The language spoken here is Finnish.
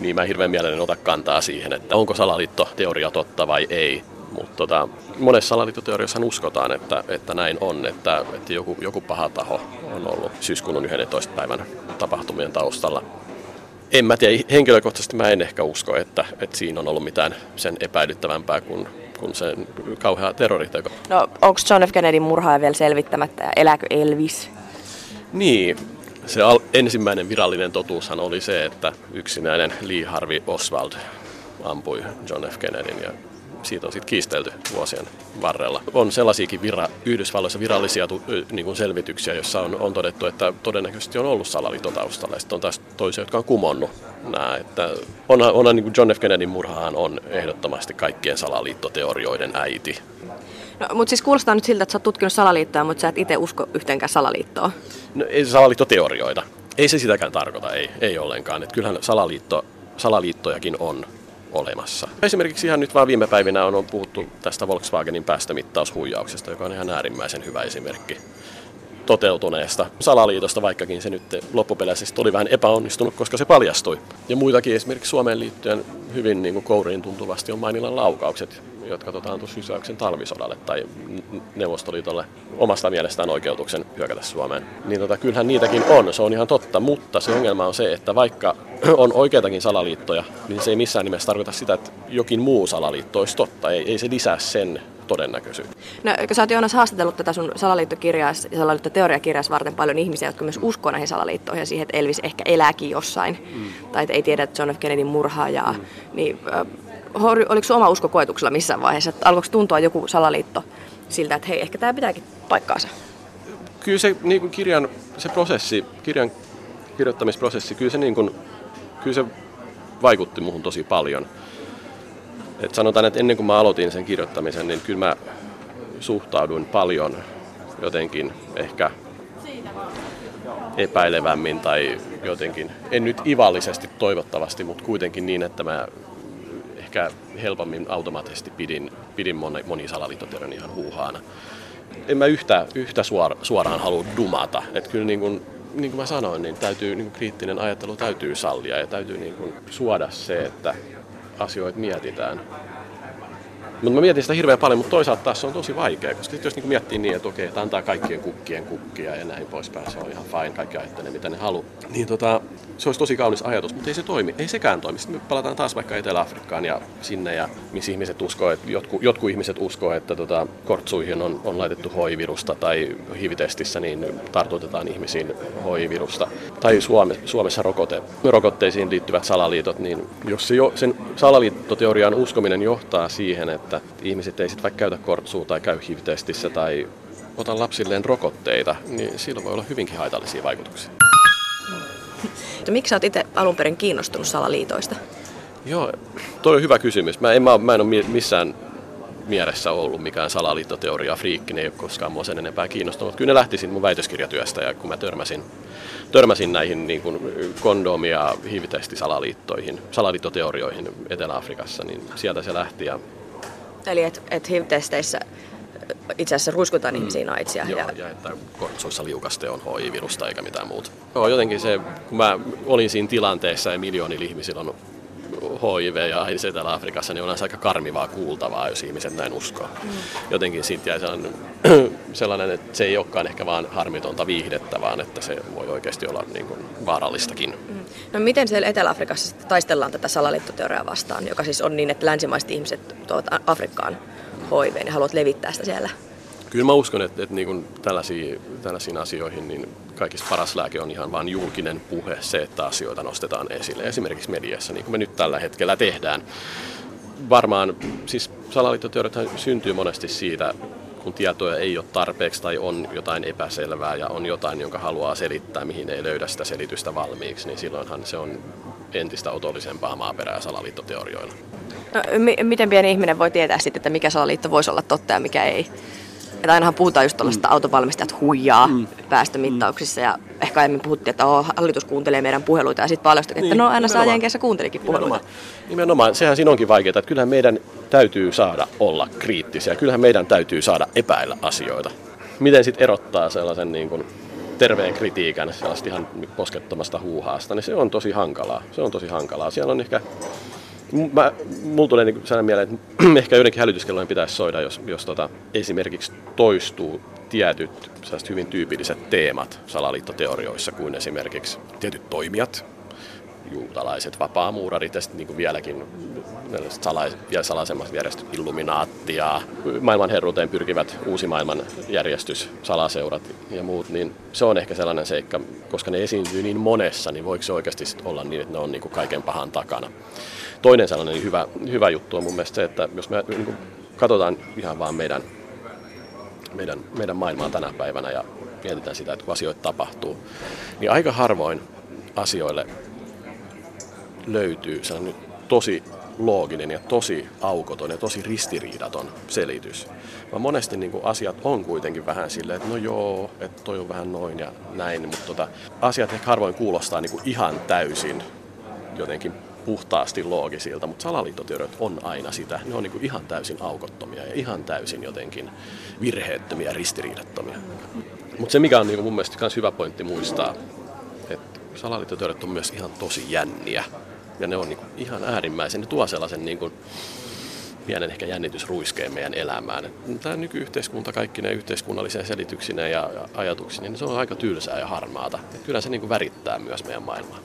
niin mä hirveän mielelläni ota kantaa siihen, että onko salaliittoteoria totta vai ei. Mutta tota, monessa salaliittoteoriassa uskotaan, että, että näin on, että, että joku, joku paha taho on ollut syyskuun 11. päivän tapahtumien taustalla. En mä tiedä, henkilökohtaisesti mä en ehkä usko, että, että siinä on ollut mitään sen epäilyttävämpää kuin, kuin sen kauhea terroriteko. No onko John F. Kennedyn murhaaja vielä selvittämättä ja elääkö Elvis? Niin, se al- ensimmäinen virallinen totuushan oli se, että yksinäinen Lee Harvey Oswald ampui John F. Kennedyn ja siitä on sitten kiistelty vuosien varrella. On sellaisiakin vira, Yhdysvalloissa virallisia tu, niin kuin selvityksiä, joissa on, on todettu, että todennäköisesti on ollut salaliitto taustalla. Sitten on taas toisia, jotka on kumonnut nämä. Että onhan, onhan niin John F. Kennedyn murhaan on ehdottomasti kaikkien salaliittoteorioiden äiti. No, mutta siis kuulostaa nyt siltä, että sä oot tutkinut salaliittoa, mutta sä et itse usko yhteenkään salaliittoa. No, ei salaliittoteorioita. Ei se sitäkään tarkoita, ei, ei ollenkaan. Että kyllähän salaliitto, salaliittojakin on olemassa. Esimerkiksi ihan nyt vaan viime päivinä on puhuttu tästä Volkswagenin päästömittaushuijauksesta, joka on ihan äärimmäisen hyvä esimerkki toteutuneesta salaliitosta, vaikkakin se nyt loppupeleissä oli vähän epäonnistunut, koska se paljastui. Ja muitakin esimerkiksi Suomeen liittyen hyvin niin kuin kouriin tuntuvasti on Mainilan laukaukset, jotka tota, antoi sysäyksen talvisodalle tai Neuvostoliitolle omasta mielestään oikeutuksen hyökätä Suomeen. Niin tota, kyllähän niitäkin on, se on ihan totta, mutta se ongelma on se, että vaikka on oikeitakin salaliittoja, niin se ei missään nimessä tarkoita sitä, että jokin muu salaliitto olisi totta. Ei, ei se lisää sen todennäköisyyttä. No, sä oot Joonas haastatellut tätä sun salaliittokirjaa ja salaliittoteoriakirjaa varten paljon ihmisiä, jotka myös uskoo näihin salaliittoihin ja siihen, että Elvis ehkä elääkin jossain, mm. tai että ei tiedä, että John F. Kennedyn murhaajaa, mm. niin oliko sun oma usko koetuksella missään vaiheessa, että alkoiko tuntua joku salaliitto siltä, että hei, ehkä tämä pitääkin paikkaansa? Kyllä se niin kuin kirjan, se prosessi, kirjan kirjoittamisprosessi, kyllä se, niin kuin, kyllä se vaikutti muuhun tosi paljon. Et sanotaan, että ennen kuin mä aloitin sen kirjoittamisen, niin kyllä mä suhtauduin paljon jotenkin ehkä epäilevämmin tai jotenkin, en nyt ivallisesti toivottavasti, mutta kuitenkin niin, että mä ehkä helpommin automaattisesti pidin, pidin moni, moni salaliittoteorian ihan huuhaana. En mä yhtä, yhtä suor, suoraan halua dumata. Että kyllä niin kuin, niin kuin mä sanoin, niin, täytyy, niin kuin kriittinen ajattelu täytyy sallia ja täytyy niin kuin suoda se, että asioita mietitään mutta mä mietin sitä hirveän paljon, mutta toisaalta taas se on tosi vaikea, koska jos niin miettii niin, että okei, että antaa kaikkien kukkien kukkia ja näin poispäin, se on ihan fine, kaikki ajattelee mitä ne haluaa. Niin tota, se olisi tosi kaunis ajatus, mutta ei se toimi, ei sekään toimi. Sitten me palataan taas vaikka Etelä-Afrikkaan ja sinne, ja missä ihmiset uskoo, että jotkut, jotkut ihmiset uskoo, että tota, kortsuihin on, on laitettu hoivirusta tai hivitestissä niin tartutetaan ihmisiin hoivirusta. Tai Suome, Suomessa rokote, rokotteisiin liittyvät salaliitot, niin jos se jo, sen salaliittoteorian uskominen johtaa siihen, että ihmiset ei sitten vaikka käytä kortsua tai käy hivitestissä tai ota lapsilleen rokotteita, niin sillä voi olla hyvinkin haitallisia vaikutuksia. Miksi olet itse alun perin kiinnostunut salaliitoista? Joo, toi on hyvä kysymys. Mä en, mä, mä en ole missään mielessä ollut mikään salaliittoteoria friikki, ne ei ole koskaan mua sen enempää kiinnostunut. Kyllä ne lähti mun väitöskirjatyöstä ja kun mä törmäsin, törmäsin näihin niin kuin kondomia HIV-testisalaliittoihin, salaliittoteorioihin Etelä-Afrikassa, niin sieltä se lähti. Ja... Eli että et HIV-testeissä itse asiassa ruiskutaan mm. ihmisiä naitsia. Joo, ja, ja että kortsoissa liukaste on HIV-virusta eikä mitään muuta. Joo, jotenkin se, kun mä olin siinä tilanteessa ja miljoonilla ihmisillä on HIV ja AIDS Etelä-Afrikassa, niin on aika karmivaa kuultavaa, jos ihmiset näin uskoo. Mm. Jotenkin siitä jäi sellainen, sellainen, että se ei olekaan ehkä vaan harmitonta viihdettä, vaan että se voi oikeasti olla niin kuin vaarallistakin. Mm. No miten siellä Etelä-Afrikassa taistellaan tätä salaliittoteoriaa vastaan, joka siis on niin, että länsimaiset ihmiset tuovat Afrikkaan HIV ja haluat levittää sitä siellä? Kyllä mä uskon, että, että niin kuin tällaisiin, tällaisiin asioihin niin kaikista paras lääke on ihan vain julkinen puhe, se, että asioita nostetaan esille. Esimerkiksi mediassa, niin kuin me nyt tällä hetkellä tehdään. Varmaan, siis salaliittoteoriat syntyy monesti siitä, kun tietoja ei ole tarpeeksi tai on jotain epäselvää ja on jotain, jonka haluaa selittää, mihin ei löydä sitä selitystä valmiiksi, niin silloinhan se on entistä otollisempaa maaperää salaliittoteorioilla. No, m- miten pieni ihminen voi tietää sitten, että mikä salaliitto voisi olla totta ja mikä ei? Että ainahan puhutaan just tuollaista mm. autovalmistajat huijaa mm. päästömittauksissa ja ehkä aiemmin puhuttiin, että oh, hallitus kuuntelee meidän puheluita ja sitten paljastui, että niin, no aina saa jenkeissä kuuntelikin puheluita. Nimenomaan. nimenomaan, sehän siinä onkin vaikeaa, että kyllähän meidän täytyy saada olla kriittisiä, kyllähän meidän täytyy saada epäillä asioita. Miten sitten erottaa sellaisen niin kuin terveen kritiikan, sellaista ihan poskettomasta huuhaasta, niin se on tosi hankalaa. Se on tosi hankalaa. Siellä on ehkä Mä, mulla tulee niin sellainen mieleen, että ehkä joidenkin hälytyskellojen pitäisi soida, jos, jos tota, esimerkiksi toistuu tietyt hyvin tyypilliset teemat salaliittoteorioissa, kuin esimerkiksi tietyt toimijat, juutalaiset vapaamuurarit ja sitten niin vieläkin salais, vielä salaisemmat järjestöt, illuminaattia, maailman herruuteen pyrkivät uusi maailman järjestys, salaseurat ja muut, niin se on ehkä sellainen seikka, koska ne esiintyy niin monessa, niin voiko se oikeasti olla niin, että ne on niin kuin kaiken pahan takana. Toinen sellainen hyvä, hyvä juttu on mun mielestä se, että jos me niin kuin katsotaan ihan vaan meidän, meidän, meidän maailmaa tänä päivänä ja mietitään sitä, että kun asioita tapahtuu, niin aika harvoin asioille löytyy sellainen tosi looginen ja tosi aukoton ja tosi ristiriidaton selitys. Vaan monesti niin kuin asiat on kuitenkin vähän silleen, että no joo, että toi on vähän noin ja näin, mutta tota, asiat ehkä harvoin kuulostaa niin kuin ihan täysin jotenkin puhtaasti loogisilta, mutta salaliittoteoriat on aina sitä. Ne on niin ihan täysin aukottomia ja ihan täysin jotenkin virheettömiä ristiriidattomia. Mutta se, mikä on niin mun mielestä myös hyvä pointti muistaa, että salaliittoteoriat on myös ihan tosi jänniä. Ja ne on niin kuin ihan äärimmäisen, ne tuo sellaisen niin kuin pienen ehkä jännitysruiskeen meidän elämään. Tämä nykyyhteiskunta kaikki ne yhteiskunnallisia selityksinä ja ajatuksineen, niin se on aika tylsää ja harmaata. kyllä se niin kuin värittää myös meidän maailmaa.